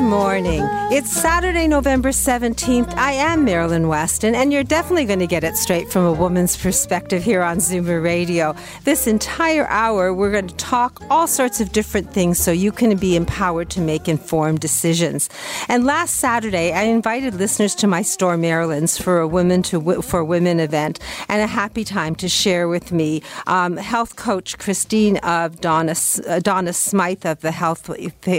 Good morning. It's Saturday, November 17th. I am Marilyn Weston, and you're definitely going to get it straight from a woman's perspective here on Zoomer Radio. This entire hour, we're going to talk all sorts of different things so you can be empowered to make informed decisions. And last Saturday, I invited listeners to my store, Marilyn's, for a Women to for Women event, and a happy time to share with me um, health coach Christine of Donna uh, Donna Smythe of the Health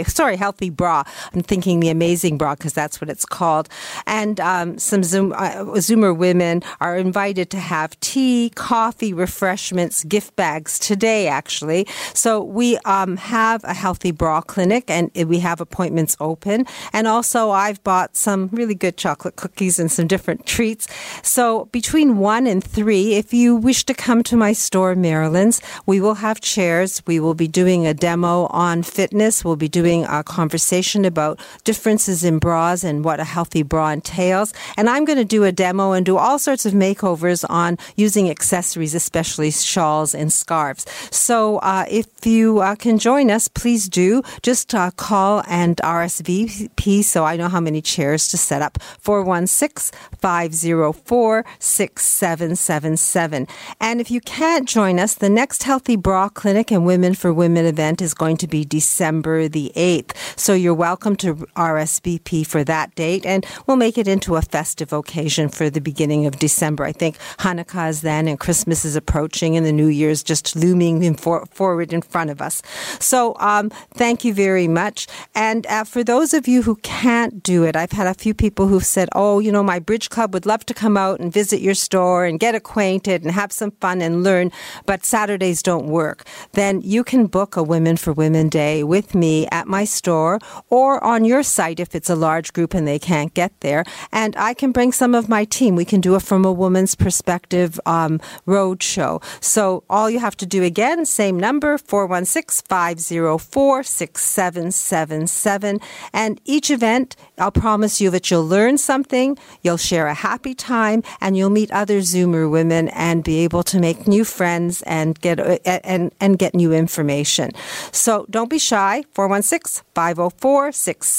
sorry Healthy Bra. I'm thinking the amazing bra because that's what it's called. And um, some Zoom, uh, Zoomer women are invited to have tea, coffee, refreshments, gift bags today, actually. So we um, have a healthy bra clinic and we have appointments open. And also, I've bought some really good chocolate cookies and some different treats. So between one and three, if you wish to come to my store, Marilyn's, we will have chairs. We will be doing a demo on fitness. We'll be doing a conversation about differences in bras and what a healthy bra entails. And I'm going to do a demo and do all sorts of makeovers on using accessories, especially shawls and scarves. So uh, if you uh, can join us, please do. Just uh, call and RSVP so I know how many chairs to set up. 416 504 6777. And if you can't join us, the next Healthy Bra Clinic and Women for Women event is going to be December the 8th. So you're welcome to RSVP for that date, and we'll make it into a festive occasion for the beginning of December. I think Hanukkah is then, and Christmas is approaching, and the New Year's just looming in for, forward in front of us. So, um, thank you very much. And uh, for those of you who can't do it, I've had a few people who've said, "Oh, you know, my bridge club would love to come out and visit your store and get acquainted and have some fun and learn, but Saturdays don't work." Then you can book a Women for Women Day with me at my store or on your site if it's a large group and they can't get there. And I can bring some of my team. We can do it from a woman's perspective um, road show. So all you have to do again, same number, 416 504 6777. And each event, I'll promise you that you'll learn something, you'll share a happy time, and you'll meet other Zoomer women and be able to make new friends and get, uh, and, and get new information. So don't be shy, 416 504 6777.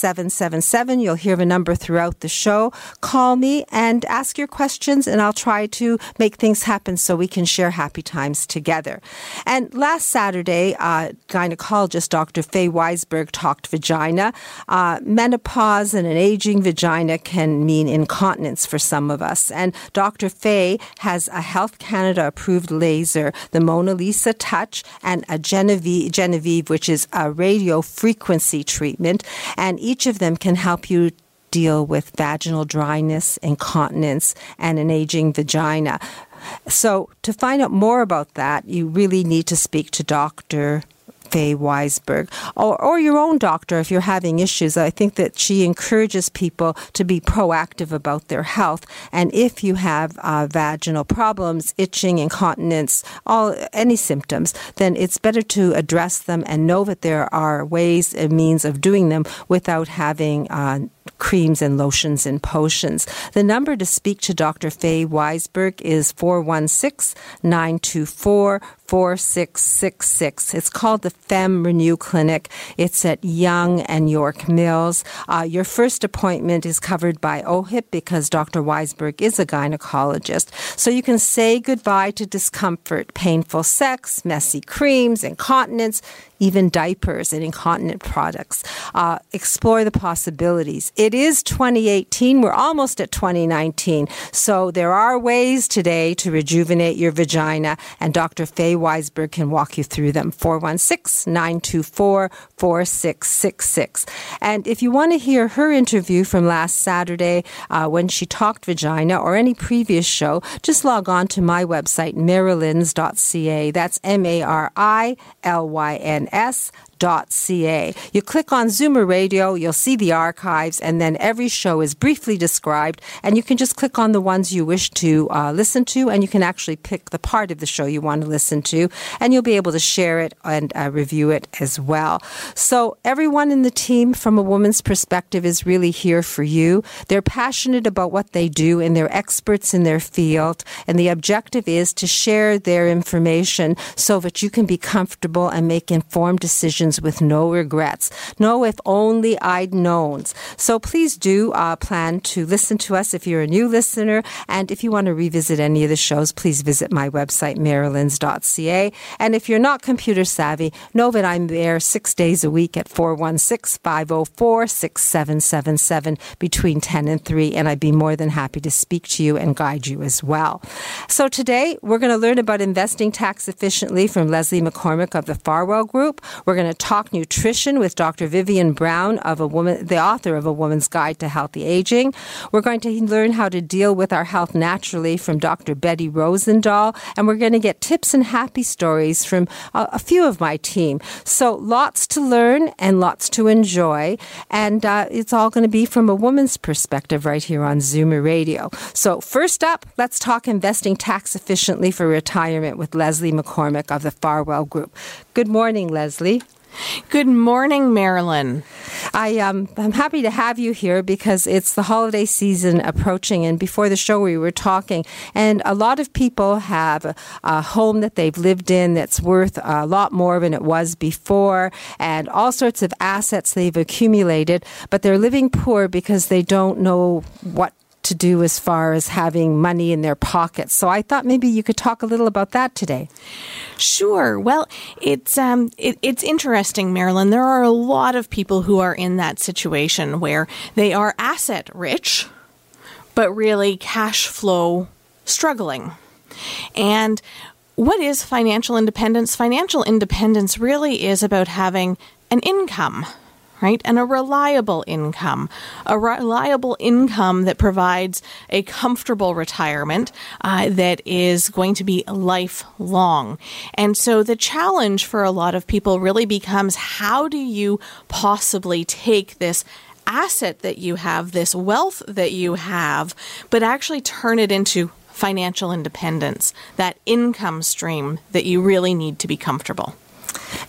You'll hear the number throughout the show. Call me and ask your questions, and I'll try to make things happen so we can share happy times together. And last Saturday, uh, gynecologist Dr. Faye Weisberg talked vagina. Uh, menopause and an aging vagina can mean incontinence for some of us. And Dr. Faye has a Health Canada approved laser, the Mona Lisa Touch, and a Geneveve, Geneveve which is a radio frequency treatment. And each of them can help you deal with vaginal dryness, incontinence, and an aging vagina. So, to find out more about that, you really need to speak to Dr. Faye Weisberg, or, or your own doctor if you're having issues. I think that she encourages people to be proactive about their health. And if you have uh, vaginal problems, itching, incontinence, all any symptoms, then it's better to address them and know that there are ways and means of doing them without having uh, creams and lotions and potions. The number to speak to Dr. Faye Weisberg is 416 924 4666. It's called the Fem Renew Clinic. It's at Yonge and York Mills. Uh, your first appointment is covered by OHIP because Dr. Weisberg is a gynecologist. So you can say goodbye to discomfort, painful sex, messy creams, incontinence, even diapers and incontinent products. Uh, explore the possibilities. It is 2018. We're almost at 2019. So there are ways today to rejuvenate your vagina, and Dr. Faye Weisberg can walk you through them. 416 924 4666. And if you want to hear her interview from last Saturday uh, when she talked vagina or any previous show, just log on to my website, marilyns.ca. That's M A R I L Y N S zoomerradio.ca. You click on Zoomer Radio, you'll see the archives, and then every show is briefly described, and you can just click on the ones you wish to uh, listen to, and you can actually pick the part of the show you want to listen to, and you'll be able to share it and uh, review it as well. So, everyone in the team, from a woman's perspective, is really here for you. They're passionate about what they do, and they're experts in their field, and the objective is to share their information so that you can be comfortable and make informed decisions with no regrets. No, if only I'd known. So please do uh, plan to listen to us if you're a new listener. And if you want to revisit any of the shows, please visit my website, marilyns.ca. And if you're not computer savvy, know that I'm there six days a week at 416 504 6777 between 10 and 3. And I'd be more than happy to speak to you and guide you as well. So today, we're going to learn about investing tax efficiently from Leslie McCormick of the Farwell Group. We're going to talk nutrition with Dr. Vivian Brown of a woman, the author of A Woman's Guide to Healthy Aging. We're going to learn how to deal with our health naturally from Dr. Betty Rosendahl, and we're going to get tips and happy stories from a, a few of my team. So lots to learn and lots to enjoy, and uh, it's all going to be from a woman's perspective right here on Zoomer Radio. So first up, let's talk investing tax efficiently for retirement with Leslie McCormick of the Farwell Group. Good morning, Leslie. Good morning, Marilyn. I um, I'm happy to have you here because it's the holiday season approaching, and before the show we were talking, and a lot of people have a, a home that they've lived in that's worth a lot more than it was before, and all sorts of assets they've accumulated, but they're living poor because they don't know what to do as far as having money in their pockets. So I thought maybe you could talk a little about that today. Sure. Well, it's um, it, it's interesting, Marilyn. There are a lot of people who are in that situation where they are asset rich, but really cash flow struggling. And what is financial independence? Financial independence really is about having an income right? And a reliable income, a reliable income that provides a comfortable retirement uh, that is going to be lifelong. And so the challenge for a lot of people really becomes how do you possibly take this asset that you have, this wealth that you have, but actually turn it into financial independence, that income stream that you really need to be comfortable.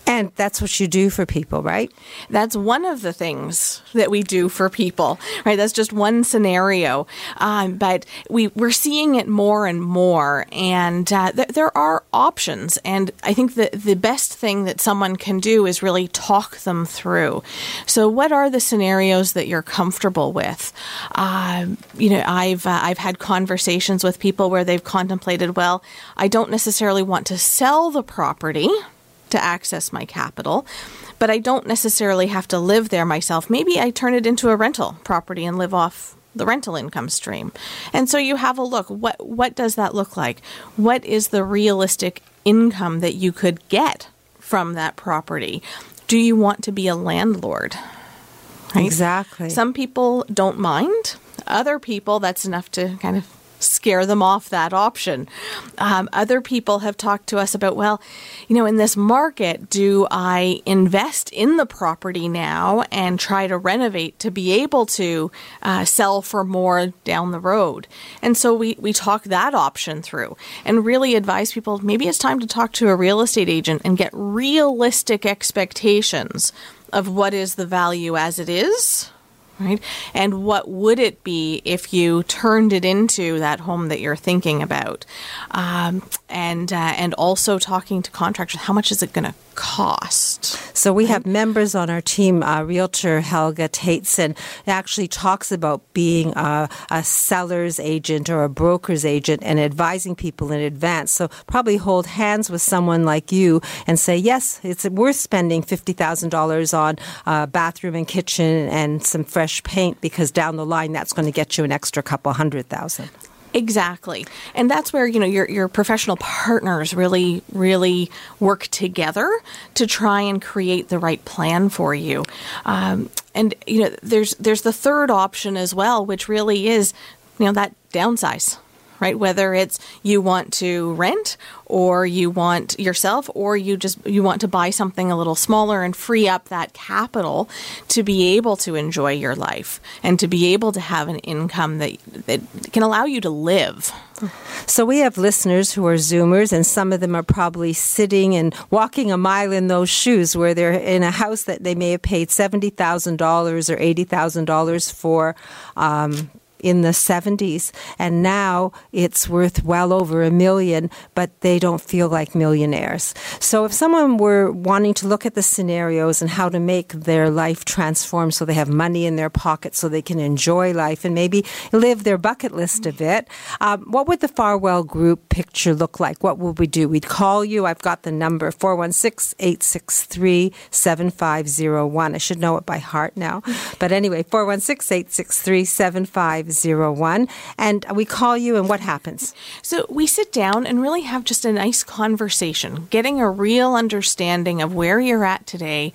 And that's what you do for people, right? That's one of the things that we do for people, right? That's just one scenario. Um, but we, we're seeing it more and more. And uh, th- there are options. And I think that the best thing that someone can do is really talk them through. So, what are the scenarios that you're comfortable with? Uh, you know, I've, uh, I've had conversations with people where they've contemplated, well, I don't necessarily want to sell the property to access my capital, but I don't necessarily have to live there myself. Maybe I turn it into a rental property and live off the rental income stream. And so you have a look what what does that look like? What is the realistic income that you could get from that property? Do you want to be a landlord? Right? Exactly. Some people don't mind. Other people that's enough to kind of scare them off that option. Um, other people have talked to us about, well, you know, in this market, do I invest in the property now and try to renovate to be able to uh, sell for more down the road? And so we, we talk that option through and really advise people maybe it's time to talk to a real estate agent and get realistic expectations of what is the value as it is right? And what would it be if you turned it into that home that you're thinking about? Um, and uh, and also talking to contractors, how much is it going to cost? So we have members on our team. Uh, Realtor Helga Tateson actually talks about being a, a seller's agent or a broker's agent and advising people in advance. So probably hold hands with someone like you and say, yes, it's worth spending fifty thousand dollars on a bathroom and kitchen and some fresh paint because down the line that's going to get you an extra couple hundred thousand. Exactly. And that's where, you know, your your professional partners really really work together to try and create the right plan for you. Um, and you know, there's there's the third option as well, which really is, you know, that downsize right? Whether it's you want to rent or you want yourself or you just you want to buy something a little smaller and free up that capital to be able to enjoy your life and to be able to have an income that that can allow you to live. So we have listeners who are Zoomers, and some of them are probably sitting and walking a mile in those shoes, where they're in a house that they may have paid seventy thousand dollars or eighty thousand dollars for. Um, in the 70s, and now it's worth well over a million, but they don't feel like millionaires. So if someone were wanting to look at the scenarios and how to make their life transform so they have money in their pocket so they can enjoy life and maybe live their bucket list a bit, um, what would the Farwell Group picture look like? What would we do? We'd call you. I've got the number 416 863 7501. I should know it by heart now. But anyway, 416 863 7501. 01. And we call you, and what happens? So we sit down and really have just a nice conversation, getting a real understanding of where you're at today.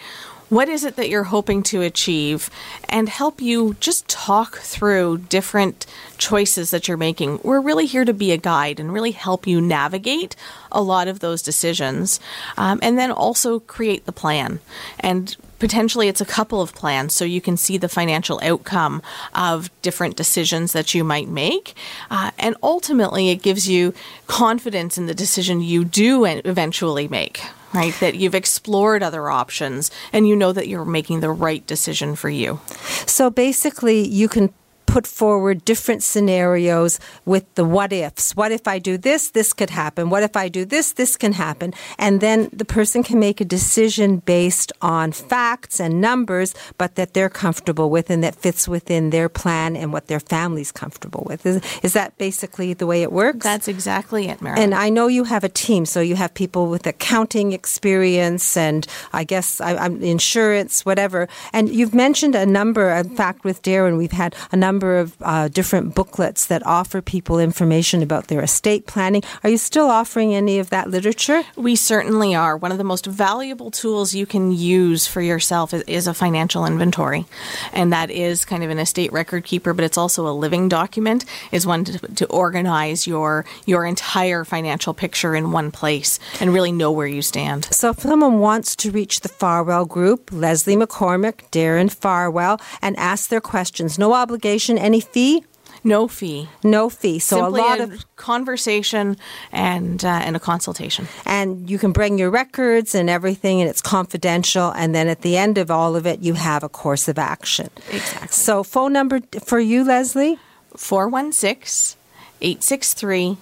What is it that you're hoping to achieve? And help you just talk through different choices that you're making. We're really here to be a guide and really help you navigate a lot of those decisions. Um, and then also create the plan. And potentially it's a couple of plans so you can see the financial outcome of different decisions that you might make. Uh, and ultimately, it gives you confidence in the decision you do eventually make. Right, that you've explored other options and you know that you're making the right decision for you. So basically, you can put forward different scenarios with the what ifs. What if I do this? This could happen. What if I do this? This can happen. And then the person can make a decision based on facts and numbers, but that they're comfortable with and that fits within their plan and what their family's comfortable with. Is, is that basically the way it works? That's exactly it, Mary. And I know you have a team, so you have people with accounting experience and I guess I, I'm insurance, whatever. And you've mentioned a number. In fact, with Darren, we've had a number number of uh, different booklets that offer people information about their estate planning. Are you still offering any of that literature? We certainly are. One of the most valuable tools you can use for yourself is, is a financial inventory. And that is kind of an estate record keeper, but it's also a living document, is one to, to organize your your entire financial picture in one place and really know where you stand. So if someone wants to reach the Farwell group, Leslie McCormick, Darren Farwell, and ask their questions, no obligation any fee? No fee. No fee. So Simply a lot a of conversation and uh, and a consultation. And you can bring your records and everything, and it's confidential. And then at the end of all of it, you have a course of action. Exactly. So phone number for you, Leslie? 416 863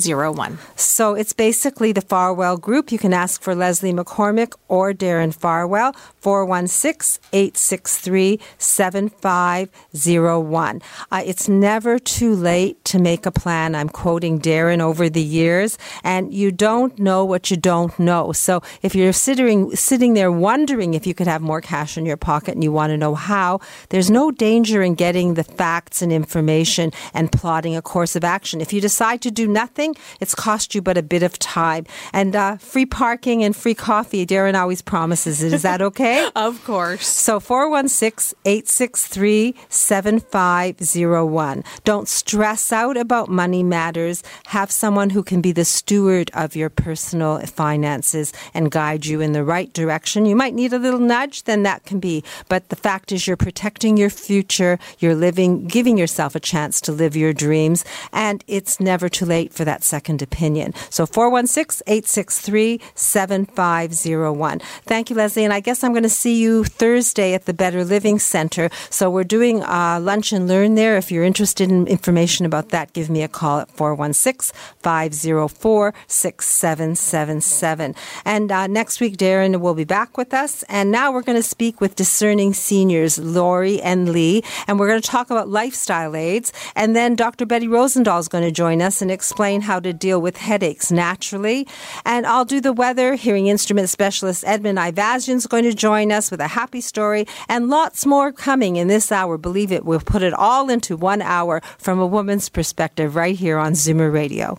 7501. So it's basically the Farwell Group. You can ask for Leslie McCormick or Darren Farwell. 416 863 7501. Uh, it's never too late to make a plan. I'm quoting Darren over the years, and you don't know what you don't know. So if you're sitting, sitting there wondering if you could have more cash in your pocket and you want to know how, there's no danger in getting the facts and information and plotting a course of action. If you decide to do nothing, it's cost you but a bit of time. And uh, free parking and free coffee, Darren always promises it. Is that okay? okay? Of course. So 416 863 7501. Don't stress out about money matters. Have someone who can be the steward of your personal finances and guide you in the right direction. You might need a little nudge, then that can be. But the fact is, you're protecting your future. You're living, giving yourself a chance to live your dreams. And it's never too late for that second opinion. So 416 863 7501. Thank you, Leslie. And I guess I'm going to see you Thursday at the Better Living Center. So we're doing uh, lunch and learn there. If you're interested in information about that, give me a call at 416 504 6777. And uh, next week, Darren will be back with us. And now we're going to speak with discerning seniors, Lori and Lee. And we're going to talk about lifestyle aids. And then Dr. Betty Rosendahl is going to join us and explain how to deal with headaches naturally. And I'll do the weather. Hearing instrument specialist Edmund Ivazian is going to join join us with a happy story and lots more coming in this hour. Believe it, we'll put it all into one hour from a woman's perspective right here on Zoomer Radio.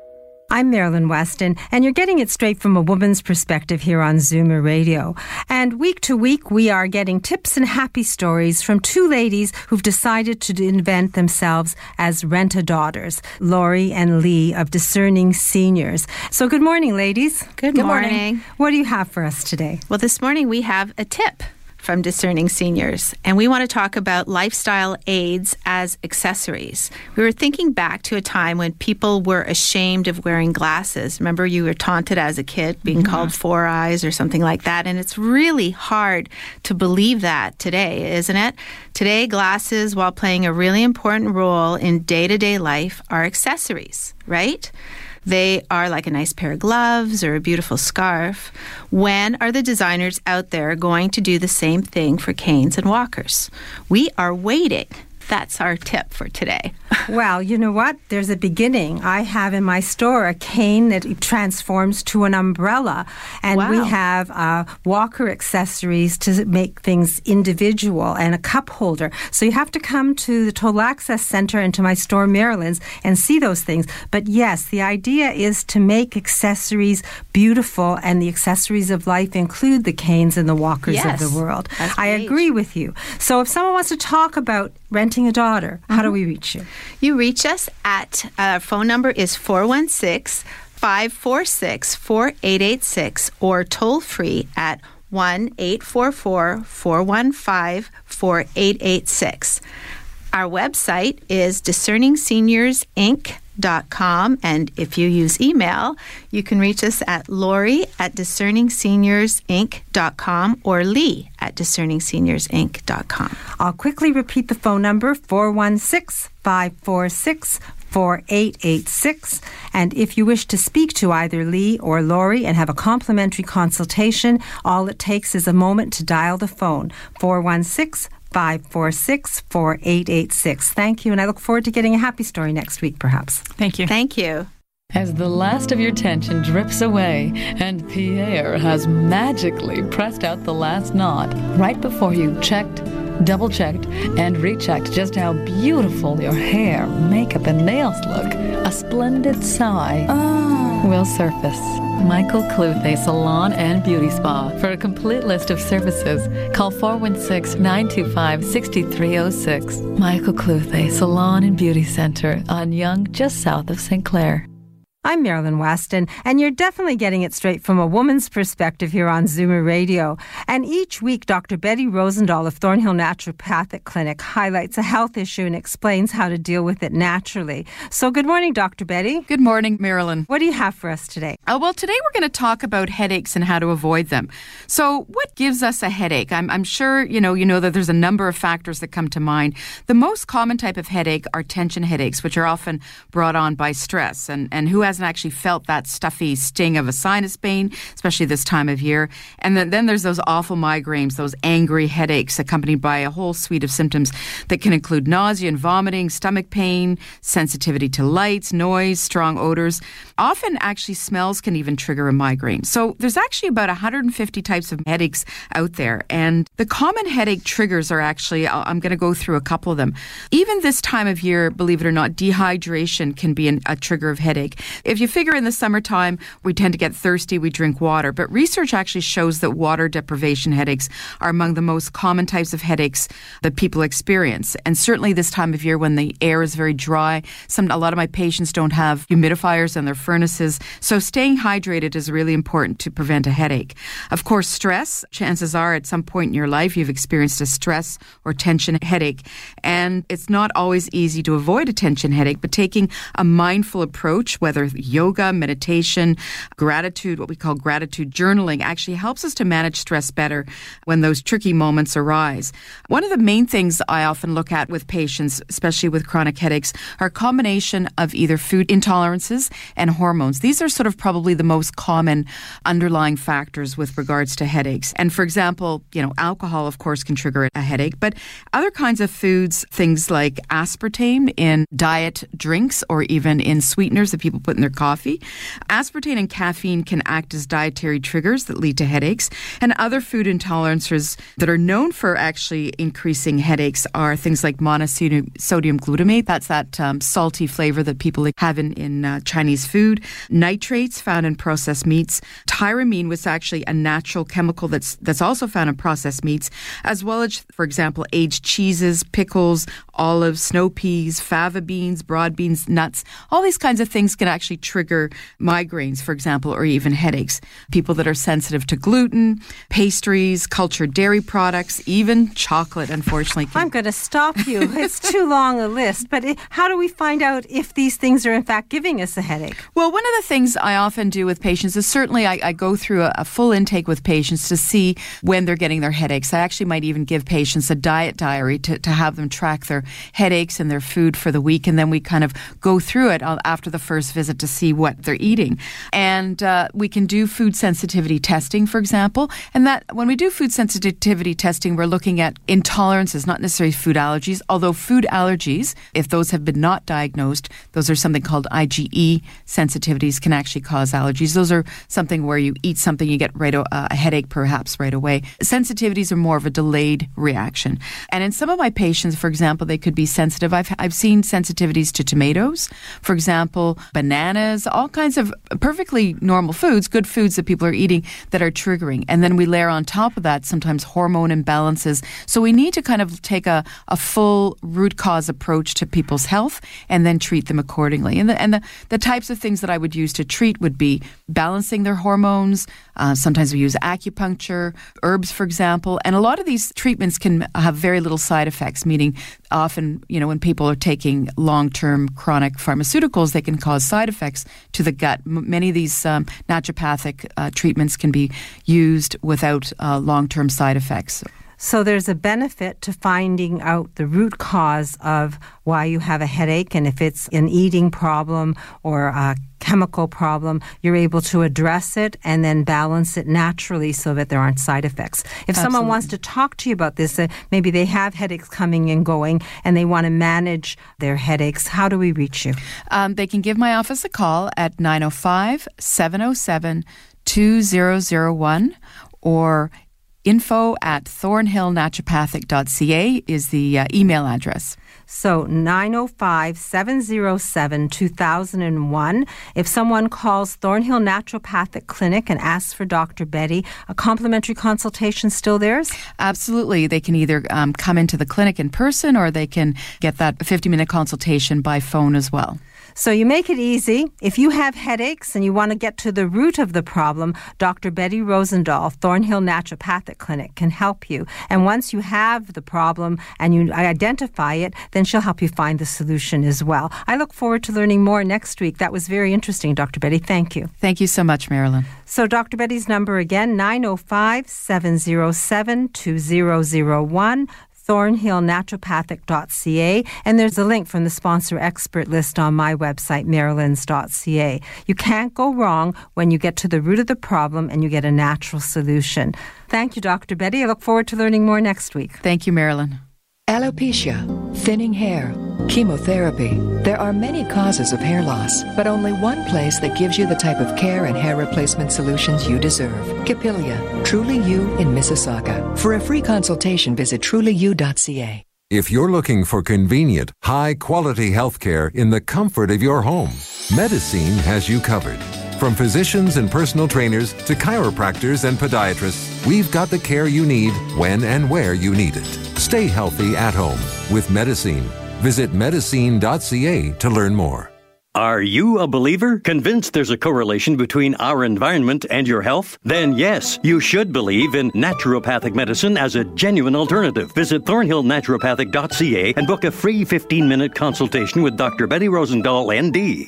I'm Marilyn Weston, and you're getting it straight from a woman's perspective here on Zoomer Radio. And week to week, we are getting tips and happy stories from two ladies who've decided to invent themselves as rent-a-daughters, Lori and Lee of Discerning Seniors. So, good morning, ladies. Good, good morning. morning. What do you have for us today? Well, this morning we have a tip from Discerning Seniors, and we want to talk about lifestyle aids as accessories. We were thinking back to a time when people were ashamed of wearing glasses. Remember, you were taunted as a kid, being called four eyes or something like that, and it's really hard to believe that today, isn't it? Today, glasses, while playing a really important role in day to day life, are accessories, right? They are like a nice pair of gloves or a beautiful scarf. When are the designers out there going to do the same thing for canes and walkers? We are waiting that's our tip for today. well, you know what? There's a beginning. I have in my store a cane that transforms to an umbrella, and wow. we have uh, walker accessories to make things individual and a cup holder. So you have to come to the Total Access Center and to my store, Marilyn's, and see those things. But yes, the idea is to make accessories beautiful, and the accessories of life include the canes and the walkers yes, of the world. I agree with you. So if someone wants to talk about renting a daughter, mm-hmm. how do mm-hmm. we reach you? You reach us at our uh, phone number is 416 546 4886 or toll free at 1 844 415 4886. Our website is discerningseniorsinc.com com. And if you use email, you can reach us at Lori at discerningseniorsinc.com or Lee at discerningseniorsinc.com. I'll quickly repeat the phone number 416 546 4886. And if you wish to speak to either Lee or Lori and have a complimentary consultation, all it takes is a moment to dial the phone 416 546 4886. Thank you, and I look forward to getting a happy story next week, perhaps. Thank you. Thank you. As the last of your tension drips away and Pierre has magically pressed out the last knot right before you checked, double checked, and rechecked just how beautiful your hair, makeup, and nails look, a splendid sigh oh. Will surface. Michael Cluthe Salon and Beauty Spa. For a complete list of services, call 416 925 6306. Michael Cluthe Salon and Beauty Center on Yonge, just south of St. Clair. I'm Marilyn Weston, and you're definitely getting it straight from a woman's perspective here on Zoomer Radio. And each week, Dr. Betty Rosendahl of Thornhill Naturopathic Clinic highlights a health issue and explains how to deal with it naturally. So, good morning, Dr. Betty. Good morning, Marilyn. What do you have for us today? Uh, well, today we're going to talk about headaches and how to avoid them. So, what gives us a headache? I'm, I'm sure you know you know that there's a number of factors that come to mind. The most common type of headache are tension headaches, which are often brought on by stress. And and who hasn't actually felt that stuffy sting of a sinus pain, especially this time of year. And then, then there's those awful migraines, those angry headaches accompanied by a whole suite of symptoms that can include nausea and vomiting, stomach pain, sensitivity to lights, noise, strong odors. Often, actually, smells can even trigger a migraine. So there's actually about 150 types of headaches out there. And the common headache triggers are actually, I'm going to go through a couple of them. Even this time of year, believe it or not, dehydration can be an, a trigger of headache. If you figure in the summertime, we tend to get thirsty, we drink water, but research actually shows that water deprivation headaches are among the most common types of headaches that people experience. And certainly this time of year when the air is very dry, some a lot of my patients don't have humidifiers in their furnaces, so staying hydrated is really important to prevent a headache. Of course, stress, chances are at some point in your life you've experienced a stress or tension headache, and it's not always easy to avoid a tension headache, but taking a mindful approach, whether yoga, meditation, gratitude, what we call gratitude journaling, actually helps us to manage stress better when those tricky moments arise. One of the main things I often look at with patients, especially with chronic headaches, are a combination of either food intolerances and hormones. These are sort of probably the most common underlying factors with regards to headaches. And for example, you know, alcohol, of course, can trigger a headache, but other kinds of foods, things like aspartame in diet drinks or even in sweeteners that people put in their coffee. Aspartame and caffeine can act as dietary triggers that lead to headaches. And other food intolerances that are known for actually increasing headaches are things like monosodium glutamate. That's that um, salty flavor that people have in, in uh, Chinese food. Nitrates found in processed meats. Tyramine was actually a natural chemical that's that's also found in processed meats, as well as, for example, aged cheeses, pickles, olives, snow peas, fava beans, broad beans, nuts. All these kinds of things can actually trigger migraines, for example, or even headaches. People that are sensitive to gluten, pastries, cultured dairy products, even chocolate, unfortunately. I'm going to stop you. it's too long a list. But it, how do we find out if these things are in fact giving us a headache? Well, one of the things I often do with patients is certainly I, I go through a, a full intake with patients to see when they're getting their headaches. I actually might even give patients a diet diary to, to have them track their headaches and their food for the week. And then we kind of go through it after the first visit to see what they're eating. And uh, we can do food sensitivity testing, for example. And that when we do food sensitivity testing, we're looking at intolerances, not necessarily food allergies, although food allergies, if those have been not diagnosed, those are something called IgE sensitivities can actually cause allergies. Those are something where you eat something, you get right uh, a headache perhaps right away. Sensitivities are more of a delayed reaction. And in some of my patients, for example, they could be sensitive. I've, I've seen sensitivities to tomatoes, for example, bananas, all kinds of perfectly normal foods, good foods that people are eating that are triggering. And then we layer on top of that sometimes hormone imbalances. So we need to kind of take a, a full root cause approach to people's health and then treat them accordingly. And the, and the, the types of things that I would use to treat would be balancing their hormones. Uh, sometimes we use acupuncture, herbs, for example. And a lot of these treatments can have very little side effects, meaning often, you know, when people are taking long term chronic pharmaceuticals, they can cause side effects to the gut. M- many of these um, naturopathic uh, treatments can be used without uh, long term side effects. So there's a benefit to finding out the root cause of why you have a headache. And if it's an eating problem or a chemical problem, you're able to address it and then balance it naturally so that there aren't side effects. If Absolutely. someone wants to talk to you about this, uh, maybe they have headaches coming and going and they want to manage their headaches, how do we reach you? Um, they can give my office a call at 905 707 2001 or info at thornhillnaturopathic.ca is the uh, email address. So 905 707 2001. If someone calls Thornhill Naturopathic Clinic and asks for Dr. Betty, a complimentary consultation still theirs? Absolutely. They can either um, come into the clinic in person or they can get that 50 minute consultation by phone as well. So you make it easy. If you have headaches and you want to get to the root of the problem, Dr. Betty Rosendahl, Thornhill Naturopathic Clinic, can help you. And once you have the problem and you identify it, then she'll help you find the solution as well. I look forward to learning more next week. That was very interesting, Dr. Betty. Thank you. Thank you so much, Marilyn. So, Dr. Betty's number again 905 707 2001 thornhillnaturopathic.ca, and there's a link from the sponsor expert list on my website, marilyns.ca. You can't go wrong when you get to the root of the problem and you get a natural solution. Thank you, Dr. Betty. I look forward to learning more next week. Thank you, Marilyn. Alopecia, thinning hair, chemotherapy. There are many causes of hair loss, but only one place that gives you the type of care and hair replacement solutions you deserve. Capilia, Truly You in Mississauga. For a free consultation, visit trulyu.ca. If you're looking for convenient, high quality health care in the comfort of your home, Medicine has you covered. From physicians and personal trainers to chiropractors and podiatrists, we've got the care you need when and where you need it. Stay healthy at home with Medicine. Visit medicine.ca to learn more. Are you a believer? Convinced there's a correlation between our environment and your health? Then yes, you should believe in naturopathic medicine as a genuine alternative. Visit thornhillnaturopathic.ca and book a free 15 minute consultation with Dr. Betty Rosendahl, ND.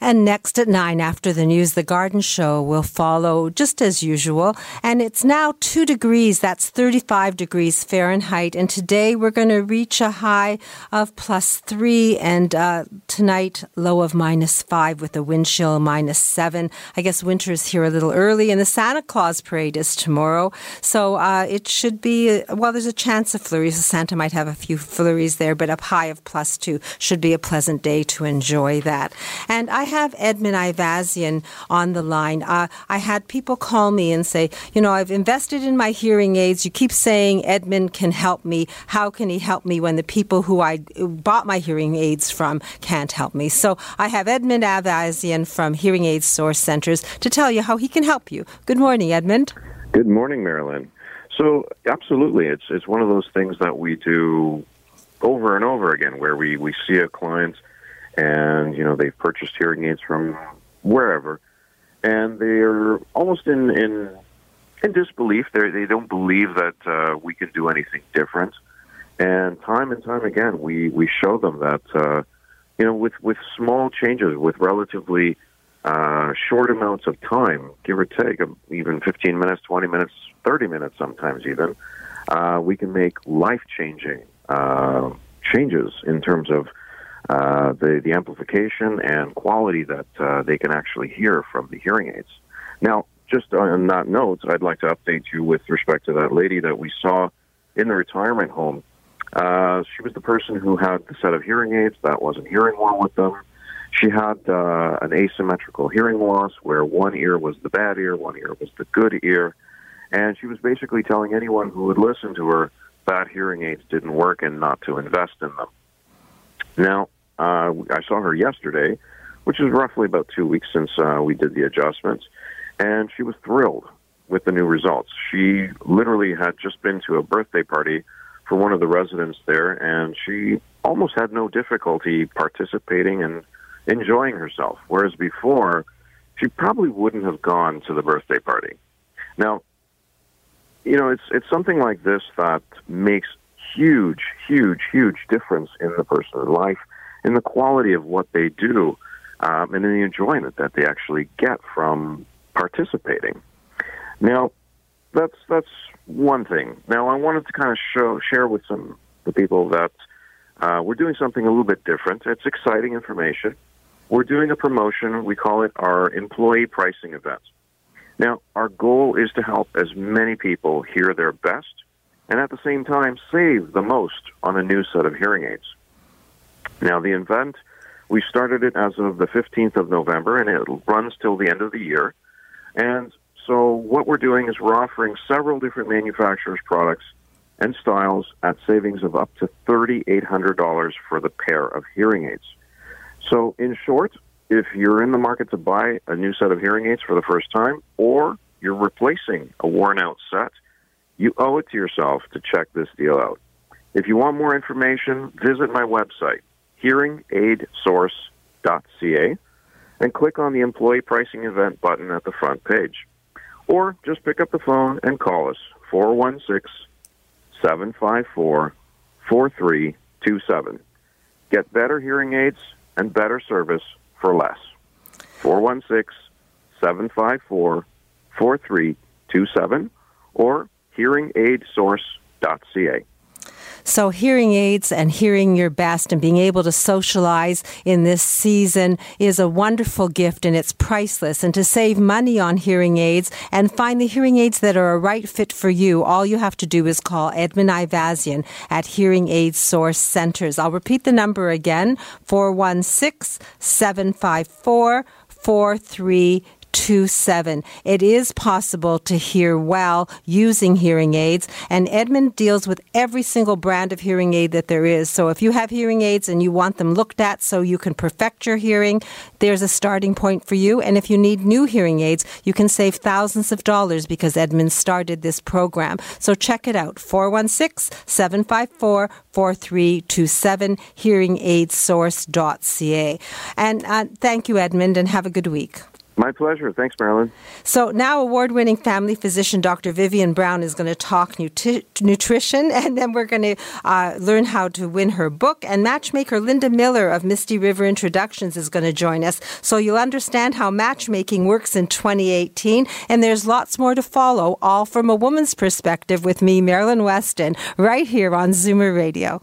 And next at 9 after the news, the garden show will follow just as usual. And it's now 2 degrees. That's 35 degrees Fahrenheit. And today we're going to reach a high of plus 3 and uh, tonight low of minus 5 with a wind chill minus 7. I guess winter is here a little early and the Santa Claus parade is tomorrow. So uh, it should be, well, there's a chance of flurries. Santa might have a few flurries there, but up high of plus 2 should be a pleasant day to enjoy that. And I have Edmund Ivazian on the line. Uh, I had people call me and say, you know, I've invested in my hearing aids. You keep saying Edmund can help me. How can he help me when the people who I bought my hearing aids from can't help me? So I have Edmund Ivazian from Hearing Aid Source Centers to tell you how he can help you. Good morning, Edmund. Good morning, Marilyn. So, absolutely, it's it's one of those things that we do over and over again, where we we see a client and you know they've purchased hearing aids from wherever, and they're almost in in in disbelief. They they don't believe that uh, we can do anything different. And time and time again, we we show them that uh, you know with with small changes, with relatively uh, short amounts of time, give or take, um, even 15 minutes, 20 minutes, 30 minutes, sometimes even, uh, we can make life changing uh, changes in terms of uh, the the amplification and quality that uh, they can actually hear from the hearing aids. Now, just on that note, I'd like to update you with respect to that lady that we saw in the retirement home. Uh, she was the person who had the set of hearing aids that wasn't hearing well with them. She had uh, an asymmetrical hearing loss where one ear was the bad ear, one ear was the good ear. And she was basically telling anyone who would listen to her that hearing aids didn't work and not to invest in them. Now, uh, I saw her yesterday, which is roughly about two weeks since uh, we did the adjustments, and she was thrilled with the new results. She literally had just been to a birthday party for one of the residents there, and she almost had no difficulty participating and enjoying herself. Whereas before, she probably wouldn't have gone to the birthday party. Now, you know, it's it's something like this that makes huge, huge, huge difference in the person's life, in the quality of what they do, um, and in the enjoyment that they actually get from participating. Now, that's that's one thing. Now, I wanted to kind of show share with some the people that uh, we're doing something a little bit different. It's exciting information. We're doing a promotion. We call it our employee pricing event. Now, our goal is to help as many people hear their best and at the same time save the most on a new set of hearing aids. Now, the event, we started it as of the 15th of November, and it runs till the end of the year. And so, what we're doing is we're offering several different manufacturers' products and styles at savings of up to $3,800 for the pair of hearing aids. So, in short, if you're in the market to buy a new set of hearing aids for the first time, or you're replacing a worn out set, you owe it to yourself to check this deal out. If you want more information, visit my website, hearingaidsource.ca, and click on the employee pricing event button at the front page. Or just pick up the phone and call us, 416 754 4327. Get better hearing aids and better service for less. 416 754 4327 or hearingaidsource.ca. So, hearing aids and hearing your best and being able to socialize in this season is a wonderful gift and it's priceless. And to save money on hearing aids and find the hearing aids that are a right fit for you, all you have to do is call Edmund Ivazian at Hearing Aid Source Centers. I'll repeat the number again 416 754 4327. 4327. It is possible to hear well using hearing aids, and Edmund deals with every single brand of hearing aid that there is. So if you have hearing aids and you want them looked at so you can perfect your hearing, there's a starting point for you. And if you need new hearing aids, you can save thousands of dollars because Edmund started this program. So check it out 416 754 4327 hearingaidsource.ca. And uh, thank you, Edmund, and have a good week. My pleasure. Thanks, Marilyn. So now, award-winning family physician Dr. Vivian Brown is going to talk nuti- nutrition, and then we're going to uh, learn how to win her book. And matchmaker Linda Miller of Misty River Introductions is going to join us, so you'll understand how matchmaking works in 2018. And there's lots more to follow, all from a woman's perspective, with me, Marilyn Weston, right here on Zoomer Radio.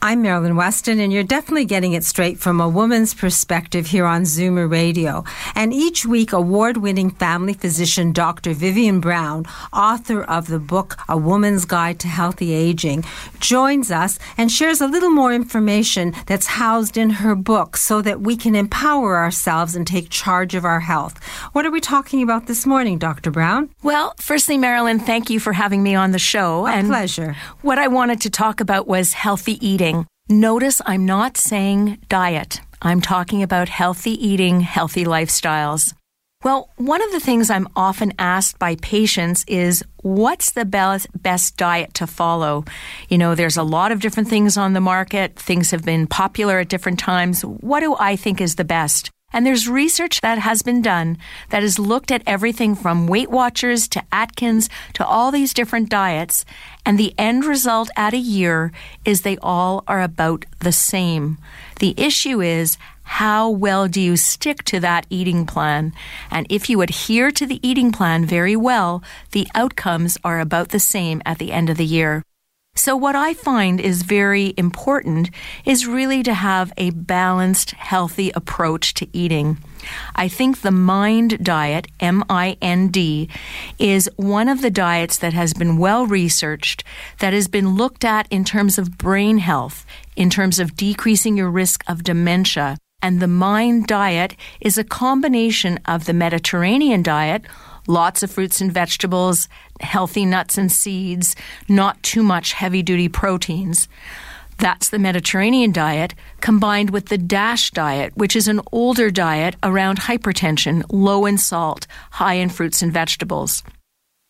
I'm Marilyn Weston, and you're definitely getting it straight from a woman's perspective here on Zoomer Radio. And each week, award winning family physician Dr. Vivian Brown, author of the book A Woman's Guide to Healthy Aging, joins us and shares a little more information that's housed in her book so that we can empower ourselves and take charge of our health. What are we talking about this morning, Dr. Brown? Well, firstly, Marilyn, thank you for having me on the show. A and pleasure. What I wanted to talk about was healthy eating. Notice I'm not saying diet. I'm talking about healthy eating, healthy lifestyles. Well, one of the things I'm often asked by patients is what's the best, best diet to follow? You know, there's a lot of different things on the market. Things have been popular at different times. What do I think is the best? And there's research that has been done that has looked at everything from Weight Watchers to Atkins to all these different diets. And the end result at a year is they all are about the same. The issue is how well do you stick to that eating plan? And if you adhere to the eating plan very well, the outcomes are about the same at the end of the year. So, what I find is very important is really to have a balanced, healthy approach to eating. I think the MIND diet, M I N D, is one of the diets that has been well researched, that has been looked at in terms of brain health, in terms of decreasing your risk of dementia. And the MIND diet is a combination of the Mediterranean diet, lots of fruits and vegetables, healthy nuts and seeds, not too much heavy duty proteins. That's the Mediterranean diet combined with the DASH diet, which is an older diet around hypertension, low in salt, high in fruits and vegetables.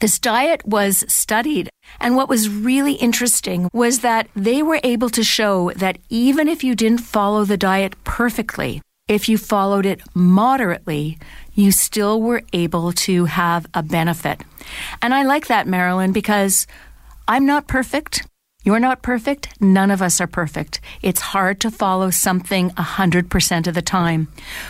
This diet was studied, and what was really interesting was that they were able to show that even if you didn't follow the diet perfectly, if you followed it moderately, you still were able to have a benefit. And I like that, Marilyn, because I'm not perfect. You're not perfect. None of us are perfect. It's hard to follow something 100% of the time.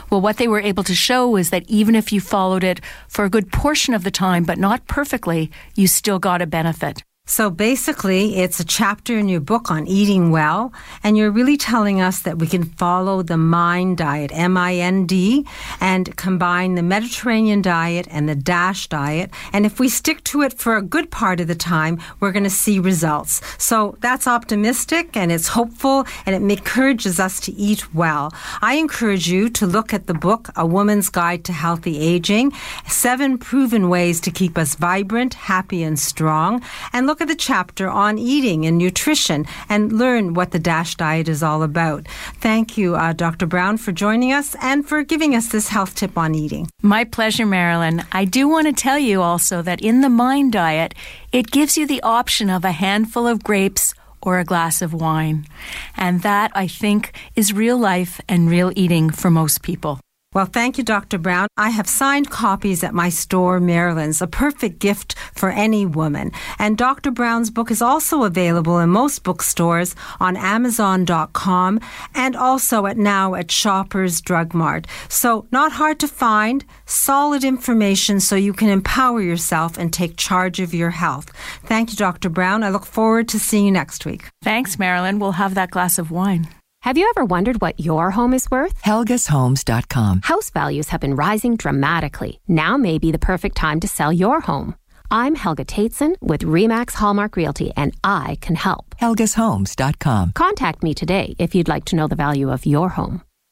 Well, what they were able to show is that even if you followed it for a good portion of the time, but not perfectly, you still got a benefit. So basically, it's a chapter in your book on eating well, and you're really telling us that we can follow the MIND diet, M I N D, and combine the Mediterranean diet and the DASH diet. And if we stick to it for a good part of the time, we're going to see results. So that's optimistic and it's hopeful and it encourages us to eat well. I encourage you to look at the book, A Woman's Guide to Healthy Aging, seven proven ways to keep us vibrant, happy, and strong, and look look at the chapter on eating and nutrition and learn what the DASH diet is all about. Thank you, uh, Dr. Brown, for joining us and for giving us this health tip on eating. My pleasure, Marilyn. I do want to tell you also that in the Mind Diet, it gives you the option of a handful of grapes or a glass of wine. And that, I think, is real life and real eating for most people. Well, thank you, Dr. Brown. I have signed copies at my store, Marilyn's, a perfect gift for any woman. And Dr. Brown's book is also available in most bookstores on Amazon.com and also at now at Shoppers Drug Mart. So, not hard to find, solid information so you can empower yourself and take charge of your health. Thank you, Dr. Brown. I look forward to seeing you next week. Thanks, Marilyn. We'll have that glass of wine. Have you ever wondered what your home is worth? HelgasHomes.com. House values have been rising dramatically. Now may be the perfect time to sell your home. I'm Helga Tateson with Remax Hallmark Realty, and I can help. HelgasHomes.com. Contact me today if you'd like to know the value of your home.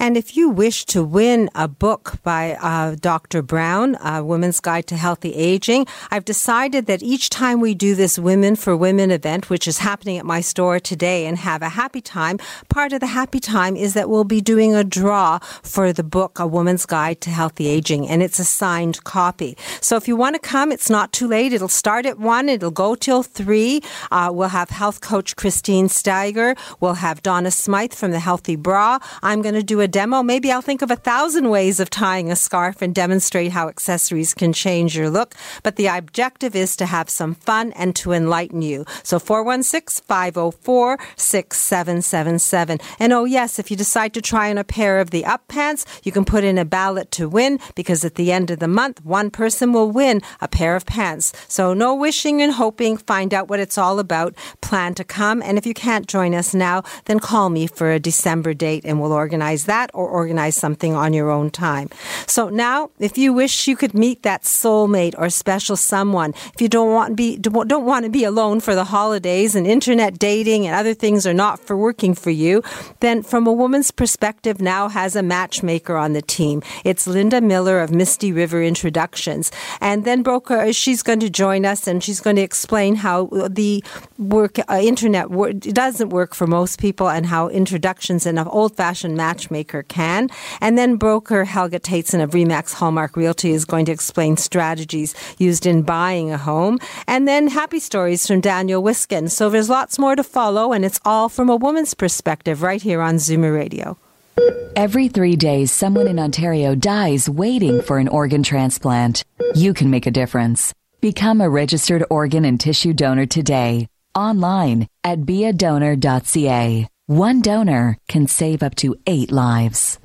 And if you wish to win a book by uh, Dr. Brown, A Women's Guide to Healthy Aging, I've decided that each time we do this Women for Women event, which is happening at my store today, and have a happy time, part of the happy time is that we'll be doing a draw for the book, A Woman's Guide to Healthy Aging, and it's a signed copy. So if you want to come, it's not too late. It'll start at one, it'll go till three. Uh, we'll have health coach Christine Steiger. We'll have Donna Smythe from the Healthy Bra. I'm going to do a demo. Maybe I'll think of a thousand ways of tying a scarf and demonstrate how accessories can change your look. But the objective is to have some fun and to enlighten you. So 416 504 6777. And oh, yes, if you decide to try on a pair of the up pants, you can put in a ballot to win because at the end of the month, one person will win a pair of pants. So no wishing and hoping. Find out what it's all about. Plan to come. And if you can't join us now, then call me for a December date and we'll organize that or organize something on your own time. So now, if you wish you could meet that soulmate or special someone, if you don't want to be don't want to be alone for the holidays and internet dating and other things are not for working for you, then from a woman's perspective now has a matchmaker on the team. It's Linda Miller of Misty River Introductions. And then broker she's going to join us and she's going to explain how the work uh, internet doesn't work for most people and how introductions and an old-fashioned matchmaker can. And then broker Helga Tateson of Remax Hallmark Realty is going to explain strategies used in buying a home. And then happy stories from Daniel Wiskin. So there's lots more to follow, and it's all from a woman's perspective right here on Zoomer Radio. Every three days, someone in Ontario dies waiting for an organ transplant. You can make a difference. Become a registered organ and tissue donor today, online at beadonor.ca. One donor can save up to eight lives.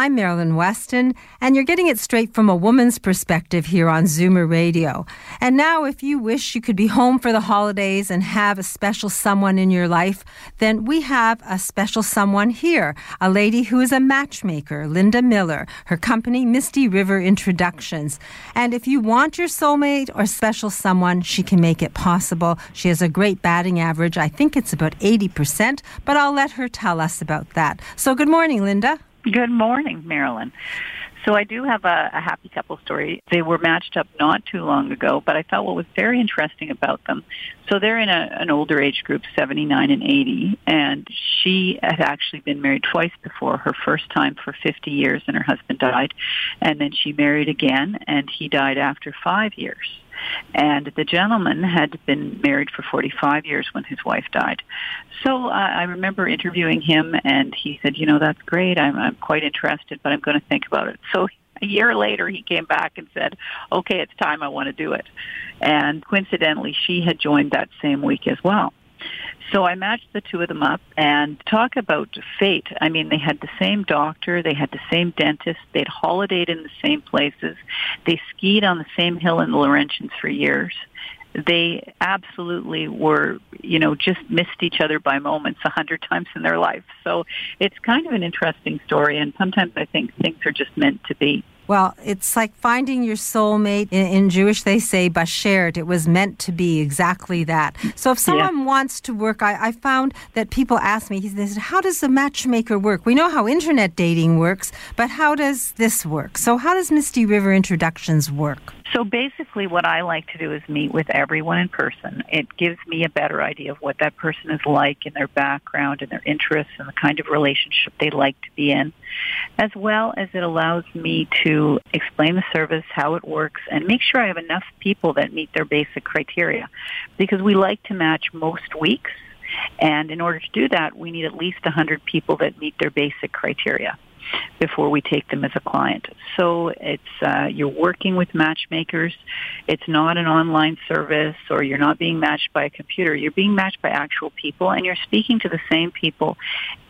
I'm Marilyn Weston, and you're getting it straight from a woman's perspective here on Zoomer Radio. And now, if you wish you could be home for the holidays and have a special someone in your life, then we have a special someone here, a lady who is a matchmaker, Linda Miller, her company, Misty River Introductions. And if you want your soulmate or special someone, she can make it possible. She has a great batting average. I think it's about 80%, but I'll let her tell us about that. So, good morning, Linda. Good morning, Marilyn. So I do have a, a happy couple story. They were matched up not too long ago, but I thought what was very interesting about them. So they're in a, an older age group, 79 and 80, and she had actually been married twice before. Her first time for 50 years, and her husband died, and then she married again, and he died after five years. And the gentleman had been married for 45 years when his wife died. So uh, I remember interviewing him, and he said, "You know, that's great. I'm, I'm quite interested, but I'm going to think about it." So a year later, he came back and said, "Okay, it's time. I want to do it." And coincidentally, she had joined that same week as well. So I matched the two of them up and talk about fate. I mean, they had the same doctor, they had the same dentist, they'd holidayed in the same places, they skied on the same hill in the Laurentians for years. They absolutely were, you know, just missed each other by moments a hundred times in their life. So it's kind of an interesting story, and sometimes I think things are just meant to be. Well, it's like finding your soulmate. In, in, Jewish, they say bashert. It was meant to be exactly that. So if someone yeah. wants to work, I, I, found that people ask me, they said, how does the matchmaker work? We know how internet dating works, but how does this work? So how does Misty River Introductions work? So basically, what I like to do is meet with everyone in person. It gives me a better idea of what that person is like in their background and their interests and the kind of relationship they like to be in, as well as it allows me to explain the service, how it works, and make sure I have enough people that meet their basic criteria. Because we like to match most weeks, and in order to do that, we need at least 100 people that meet their basic criteria. Before we take them as a client. So it's uh, you're working with matchmakers. It's not an online service, or you're not being matched by a computer. You're being matched by actual people, and you're speaking to the same people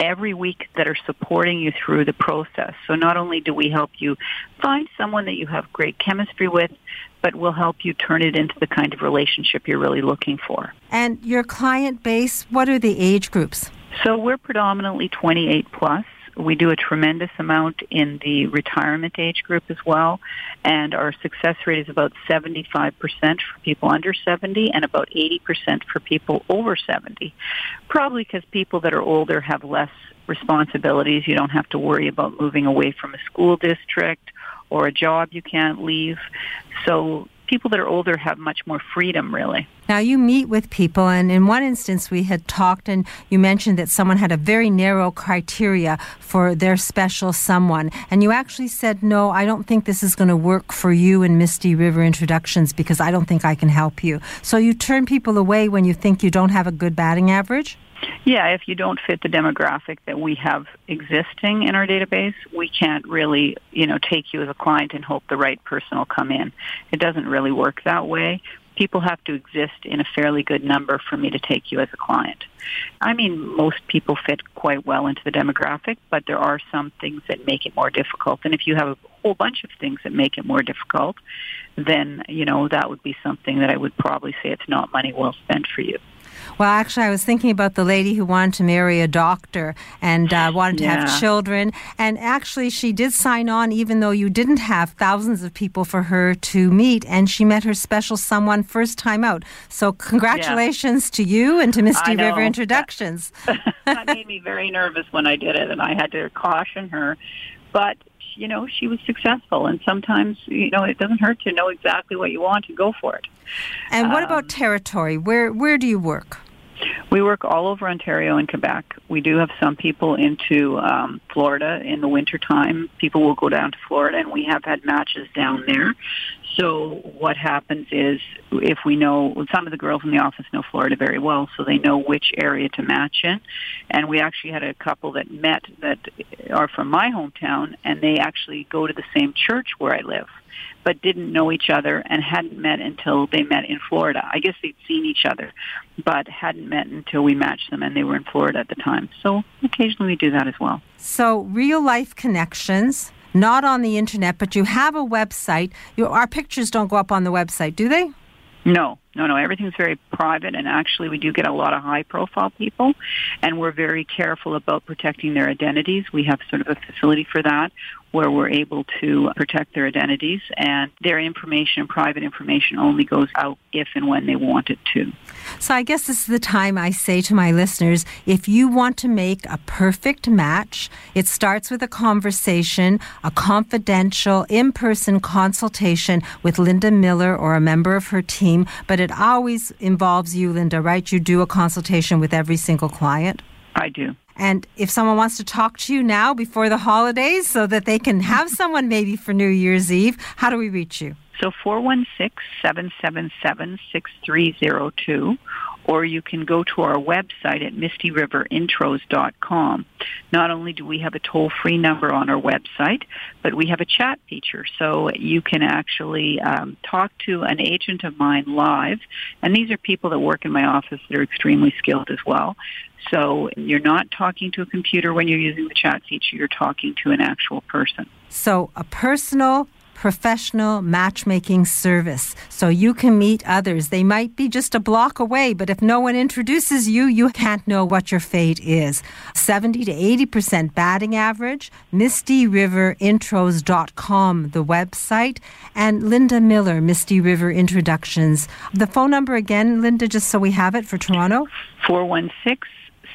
every week that are supporting you through the process. So not only do we help you find someone that you have great chemistry with, but we'll help you turn it into the kind of relationship you're really looking for. And your client base, what are the age groups? So we're predominantly 28 plus. We do a tremendous amount in the retirement age group as well, and our success rate is about 75% for people under 70 and about 80% for people over 70. Probably because people that are older have less responsibilities. You don't have to worry about moving away from a school district or a job you can't leave. So people that are older have much more freedom, really. Now, you meet with people, and in one instance, we had talked, and you mentioned that someone had a very narrow criteria for their special someone. And you actually said, No, I don't think this is going to work for you in Misty River Introductions because I don't think I can help you. So you turn people away when you think you don't have a good batting average? Yeah, if you don't fit the demographic that we have existing in our database, we can't really, you know, take you as a client and hope the right person will come in. It doesn't really work that way. People have to exist in a fairly good number for me to take you as a client. I mean, most people fit quite well into the demographic, but there are some things that make it more difficult. And if you have a whole bunch of things that make it more difficult, then, you know, that would be something that I would probably say it's not money well spent for you. Well, actually, I was thinking about the lady who wanted to marry a doctor and uh, wanted to Yeah. have children. And actually, she did sign on, even though you didn't have thousands of people for her to meet. And she met her special someone first time out. So, congratulations to you and to Misty River Introductions. that made me very nervous when I did it, and I had to caution her. But you know, she was successful, and sometimes you know it doesn't hurt to know exactly what you want and go for it. And what Um, about territory? Where where do you work? We work all over Ontario and Quebec. We do have some people into um, Florida in the wintertime. People will go down to Florida, and we have had matches down there. So what happens is, if we know some of the girls in the office know Florida very well, so they know which area to match in. And we actually had a couple that met that are from my hometown, and they actually go to the same church where I live but didn't know each other and hadn't met until they met in Florida. I guess they'd seen each other, but hadn't met until we matched them and they were in Florida at the time. So occasionally we do that as well. So, real life connections, not on the internet, but you have a website. You, our pictures don't go up on the website, do they? No, no, no. Everything's very private, and actually, we do get a lot of high-profile people, and we're very careful about protecting their identities. We have sort of a facility for that, where we're able to protect their identities, and their information, private information, only goes out if and when they want it to. So I guess this is the time I say to my listeners if you want to make a perfect match, it starts with a conversation, a confidential in person consultation with Linda Miller or a member of her team, but it always involves you, Linda, right? You do a consultation with every single client. I do. And if someone wants to talk to you now before the holidays so that they can have someone maybe for New Year's Eve, how do we reach you? So 416-777-6302 or you can go to our website at mistyriverinTros.com. Not only do we have a toll-free number on our website, but we have a chat feature. So you can actually um, talk to an agent of mine live. And these are people that work in my office that are extremely skilled as well. So you're not talking to a computer when you're using the chat feature. You're talking to an actual person. So, a personal, professional matchmaking service. So you can meet others. They might be just a block away, but if no one introduces you, you can't know what your fate is. 70 to 80% batting average, MistyRiverIntros.com, the website, and Linda Miller, Misty River Introductions. The phone number again, Linda, just so we have it for Toronto? 416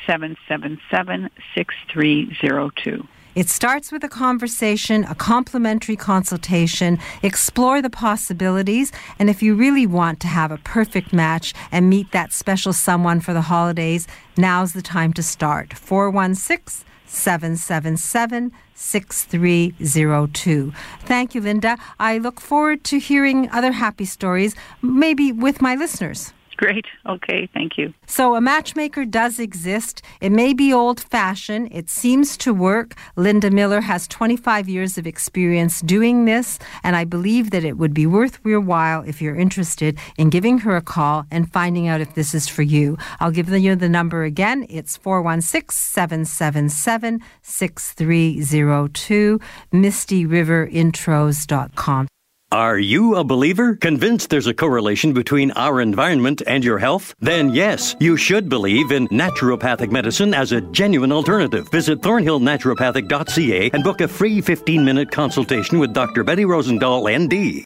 777 6302. It starts with a conversation, a complimentary consultation, explore the possibilities, and if you really want to have a perfect match and meet that special someone for the holidays, now's the time to start. 416 777 6302. Thank you, Linda. I look forward to hearing other happy stories, maybe with my listeners. Great. Okay. Thank you. So, a matchmaker does exist. It may be old fashioned. It seems to work. Linda Miller has 25 years of experience doing this, and I believe that it would be worth your while if you're interested in giving her a call and finding out if this is for you. I'll give you the number again. It's 416 777 6302, MistyRiverIntros.com. Are you a believer? Convinced there's a correlation between our environment and your health? Then yes, you should believe in naturopathic medicine as a genuine alternative. Visit thornhillnaturopathic.ca and book a free 15 minute consultation with Dr. Betty Rosendahl, ND.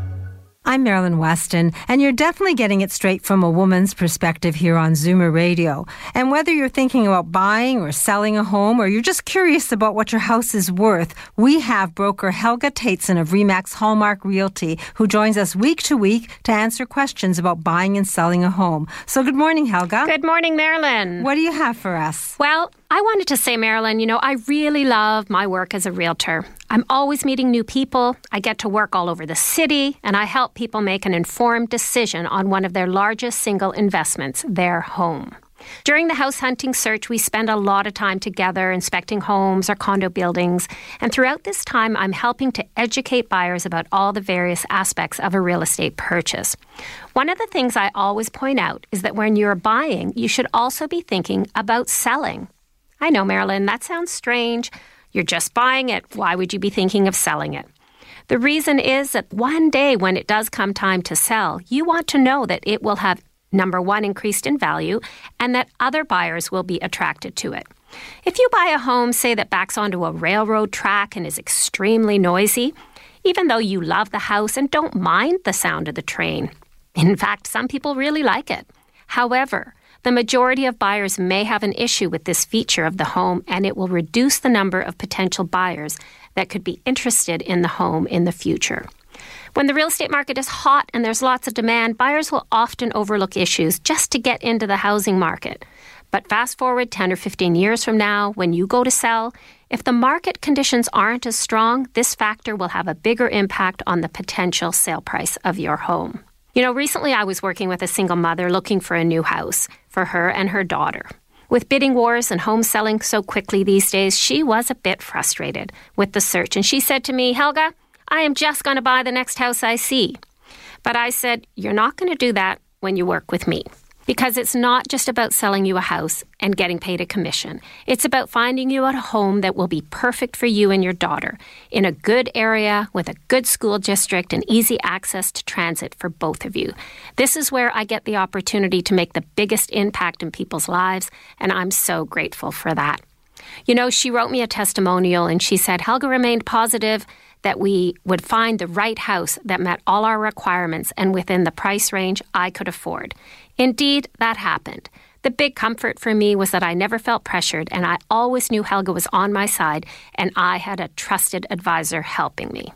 I'm Marilyn Weston, and you're definitely getting it straight from a woman's perspective here on Zoomer Radio. And whether you're thinking about buying or selling a home, or you're just curious about what your house is worth, we have broker Helga Tateson of Remax Hallmark Realty, who joins us week to week to answer questions about buying and selling a home. So, good morning, Helga. Good morning, Marilyn. What do you have for us? Well, I wanted to say, Marilyn, you know, I really love my work as a realtor. I'm always meeting new people. I get to work all over the city, and I help people make an informed decision on one of their largest single investments, their home. During the house hunting search, we spend a lot of time together inspecting homes or condo buildings. And throughout this time, I'm helping to educate buyers about all the various aspects of a real estate purchase. One of the things I always point out is that when you're buying, you should also be thinking about selling. I know, Marilyn, that sounds strange. You're just buying it. Why would you be thinking of selling it? The reason is that one day when it does come time to sell, you want to know that it will have, number one, increased in value and that other buyers will be attracted to it. If you buy a home, say, that backs onto a railroad track and is extremely noisy, even though you love the house and don't mind the sound of the train, in fact, some people really like it. However, the majority of buyers may have an issue with this feature of the home, and it will reduce the number of potential buyers that could be interested in the home in the future. When the real estate market is hot and there's lots of demand, buyers will often overlook issues just to get into the housing market. But fast forward 10 or 15 years from now, when you go to sell, if the market conditions aren't as strong, this factor will have a bigger impact on the potential sale price of your home. You know, recently I was working with a single mother looking for a new house for her and her daughter. With bidding wars and home selling so quickly these days, she was a bit frustrated with the search. And she said to me, Helga, I am just going to buy the next house I see. But I said, You're not going to do that when you work with me. Because it's not just about selling you a house and getting paid a commission. It's about finding you a home that will be perfect for you and your daughter in a good area with a good school district and easy access to transit for both of you. This is where I get the opportunity to make the biggest impact in people's lives, and I'm so grateful for that. You know, she wrote me a testimonial and she said Helga remained positive that we would find the right house that met all our requirements and within the price range I could afford. Indeed, that happened. The big comfort for me was that I never felt pressured and I always knew Helga was on my side and I had a trusted advisor helping me.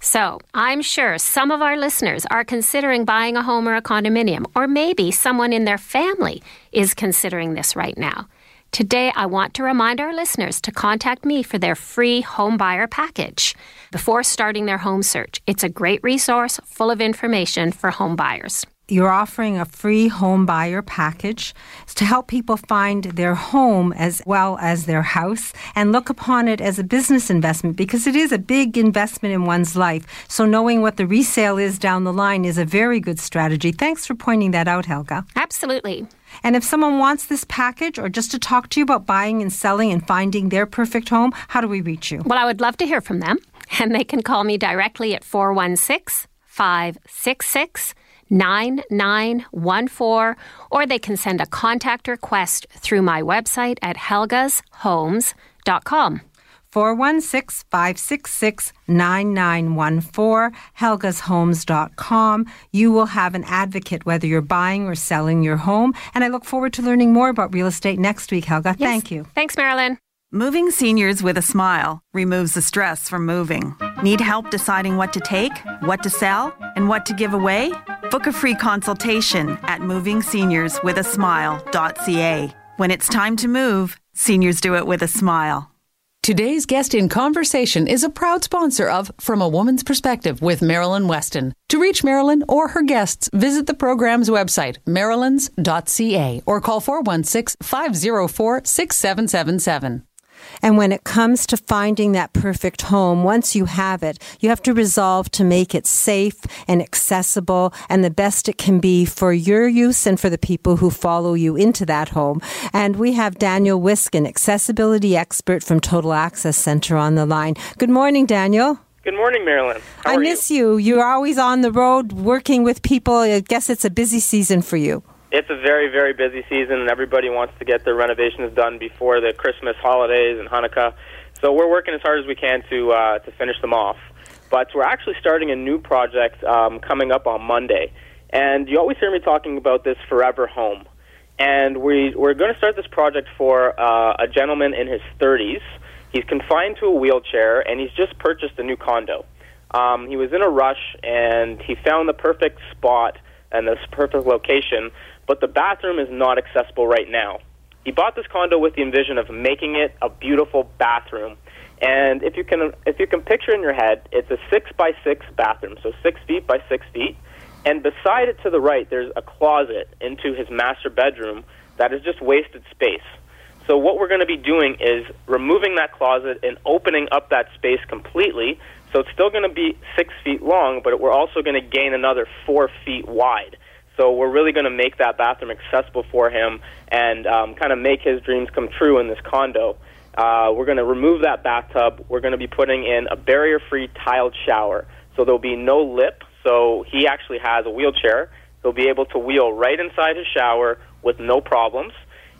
So, I'm sure some of our listeners are considering buying a home or a condominium, or maybe someone in their family is considering this right now. Today, I want to remind our listeners to contact me for their free home buyer package before starting their home search. It's a great resource full of information for home buyers. You're offering a free home buyer package to help people find their home as well as their house and look upon it as a business investment because it is a big investment in one's life. So, knowing what the resale is down the line is a very good strategy. Thanks for pointing that out, Helga. Absolutely. And if someone wants this package or just to talk to you about buying and selling and finding their perfect home, how do we reach you? Well, I would love to hear from them, and they can call me directly at 416 566 9914, or they can send a contact request through my website at helgashomes.com. 416 566 9914, helgashomes.com. You will have an advocate whether you're buying or selling your home. And I look forward to learning more about real estate next week, Helga. Yes. Thank you. Thanks, Marilyn. Moving seniors with a smile removes the stress from moving. Need help deciding what to take, what to sell, and what to give away? Book a free consultation at movingseniorswithasmile.ca. When it's time to move, seniors do it with a smile. Today's guest in conversation is a proud sponsor of From a Woman's Perspective with Marilyn Weston. To reach Marilyn or her guests, visit the program's website, marilyns.ca, or call 416 504 6777. And when it comes to finding that perfect home, once you have it, you have to resolve to make it safe and accessible and the best it can be for your use and for the people who follow you into that home. And we have Daniel Wiskin, accessibility expert from Total Access Center on the line. Good morning, Daniel. Good morning, Marilyn. How I miss you? you. You're always on the road working with people. I guess it's a busy season for you. It's a very, very busy season, and everybody wants to get their renovations done before the Christmas holidays and Hanukkah. So we're working as hard as we can to uh, to finish them off. But we're actually starting a new project um, coming up on Monday, and you always hear me talking about this Forever Home. And we we're going to start this project for uh, a gentleman in his 30s. He's confined to a wheelchair, and he's just purchased a new condo. Um, he was in a rush, and he found the perfect spot and this perfect location but the bathroom is not accessible right now. He bought this condo with the envision of making it a beautiful bathroom. And if you can, if you can picture in your head, it's a six by six bathroom, so six feet by six feet. And beside it to the right, there's a closet into his master bedroom that is just wasted space. So what we're going to be doing is removing that closet and opening up that space completely. So it's still going to be six feet long, but we're also going to gain another four feet wide. So we're really going to make that bathroom accessible for him and um, kind of make his dreams come true in this condo. Uh, we're going to remove that bathtub. We're going to be putting in a barrier-free tiled shower. So there'll be no lip. So he actually has a wheelchair. He'll be able to wheel right inside his shower with no problems.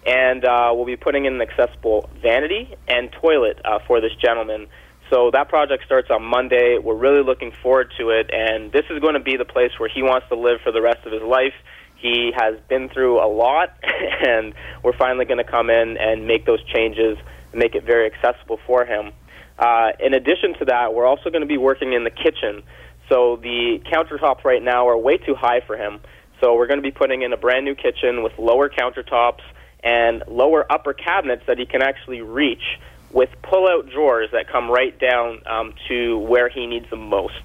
And uh, we'll be putting in an accessible vanity and toilet uh, for this gentleman. So that project starts on Monday. We're really looking forward to it, and this is going to be the place where he wants to live for the rest of his life. He has been through a lot, and we're finally going to come in and make those changes, make it very accessible for him. Uh, in addition to that, we're also going to be working in the kitchen. So the countertops right now are way too high for him. So we're going to be putting in a brand new kitchen with lower countertops and lower upper cabinets that he can actually reach with pull-out drawers that come right down um, to where he needs them most.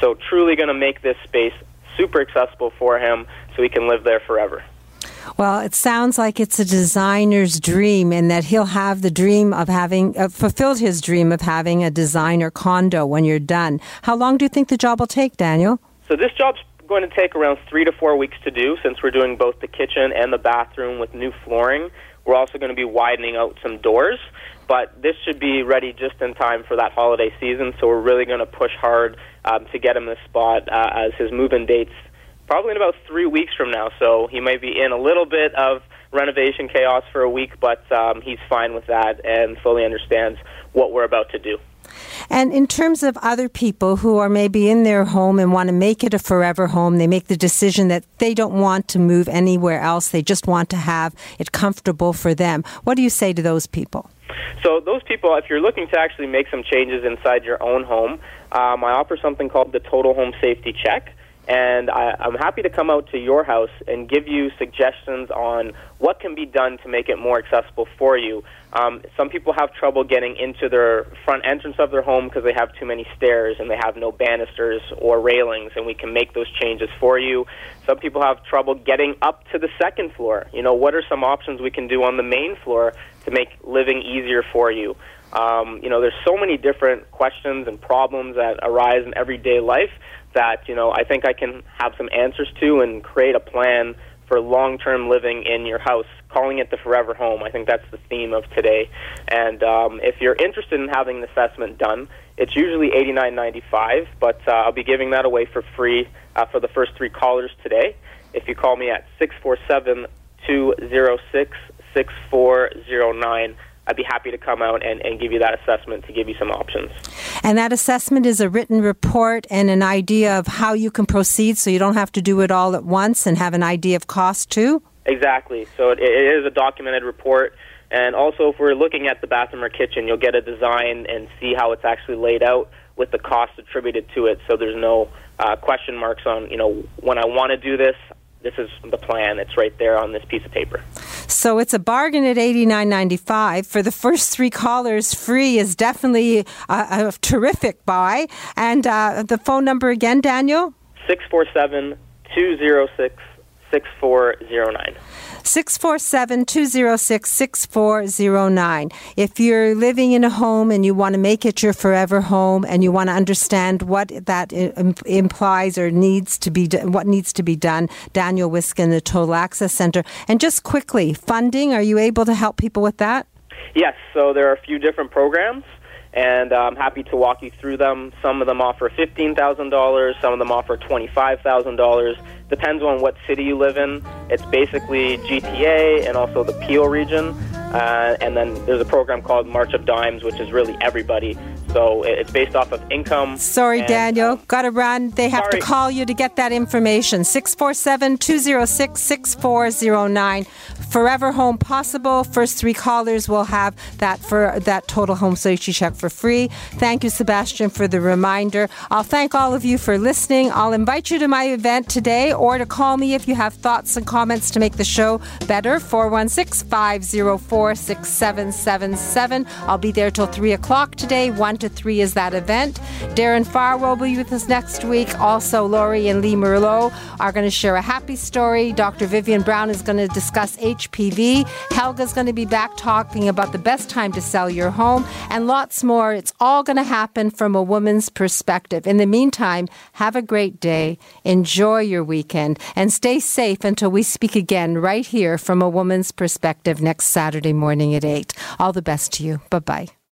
So truly going to make this space super accessible for him so he can live there forever. Well, it sounds like it's a designer's dream, and that he'll have the dream of having uh, fulfilled his dream of having a designer condo when you're done. How long do you think the job will take, Daniel? So this job's going to take around three to four weeks to do, since we're doing both the kitchen and the bathroom with new flooring. We're also going to be widening out some doors but this should be ready just in time for that holiday season. So we're really going to push hard um, to get him this spot uh, as his move-in dates probably in about three weeks from now. So he might be in a little bit of renovation chaos for a week, but um, he's fine with that and fully understands what we're about to do. And in terms of other people who are maybe in their home and want to make it a forever home, they make the decision that they don't want to move anywhere else. They just want to have it comfortable for them. What do you say to those people? So those people, if you're looking to actually make some changes inside your own home, um, I offer something called the Total Home Safety Check. And I, I'm happy to come out to your house and give you suggestions on what can be done to make it more accessible for you. Um, some people have trouble getting into their front entrance of their home because they have too many stairs and they have no banisters or railings, and we can make those changes for you. Some people have trouble getting up to the second floor. You know, what are some options we can do on the main floor to make living easier for you? Um, you know, there's so many different questions and problems that arise in everyday life that you know I think I can have some answers to and create a plan for long-term living in your house, calling it the forever home. I think that's the theme of today. And um, if you're interested in having an assessment done, it's usually eighty-nine ninety-five, but uh, I'll be giving that away for free uh, for the first three callers today. If you call me at six four seven two zero six six four zero nine. I'd be happy to come out and, and give you that assessment to give you some options. And that assessment is a written report and an idea of how you can proceed so you don't have to do it all at once and have an idea of cost too? Exactly. So it, it is a documented report And also, if we're looking at the bathroom or kitchen, you'll get a design and see how it's actually laid out with the cost attributed to it. So there's no uh, question marks on, you know, when I want to do this, this is the plan. It's right there on this piece of paper. So it's a bargain at eighty nine ninety five for the first three callers. Free is definitely a, a terrific buy. And uh, the phone number again, Daniel. 647 206 6409. 647 206 6409. If you're living in a home and you want to make it your forever home and you want to understand what that implies or needs to be what needs to be done, Daniel Wiskin, the Total Access Center. And just quickly, funding, are you able to help people with that? Yes, so there are a few different programs and uh, I'm happy to walk you through them. Some of them offer $15,000, some of them offer $25,000. Depends on what city you live in. It's basically GTA and also the Peel region. Uh, and then there's a program called March of Dimes, which is really everybody. So it's based off of income. Sorry, and, Daniel. Um, Got to run. They have sorry. to call you to get that information. 647 206 6409. Forever Home Possible. First three callers will have that for that total home safety check for free. Thank you, Sebastian, for the reminder. I'll thank all of you for listening. I'll invite you to my event today or to call me if you have thoughts and comments to make the show better. 416 504 6777. I'll be there till 3 o'clock today. 1 to 3 is that event. Darren Farwell will be with us next week. Also, Laurie and Lee Merlot are going to share a happy story. Dr. Vivian Brown is going to discuss HPV. Helga's going to be back talking about the best time to sell your home and lots more. It's all going to happen from a woman's perspective. In the meantime, have a great day. Enjoy your weekend and stay safe until we speak again right here from a woman's perspective next Saturday morning at 8. All the best to you. Bye bye.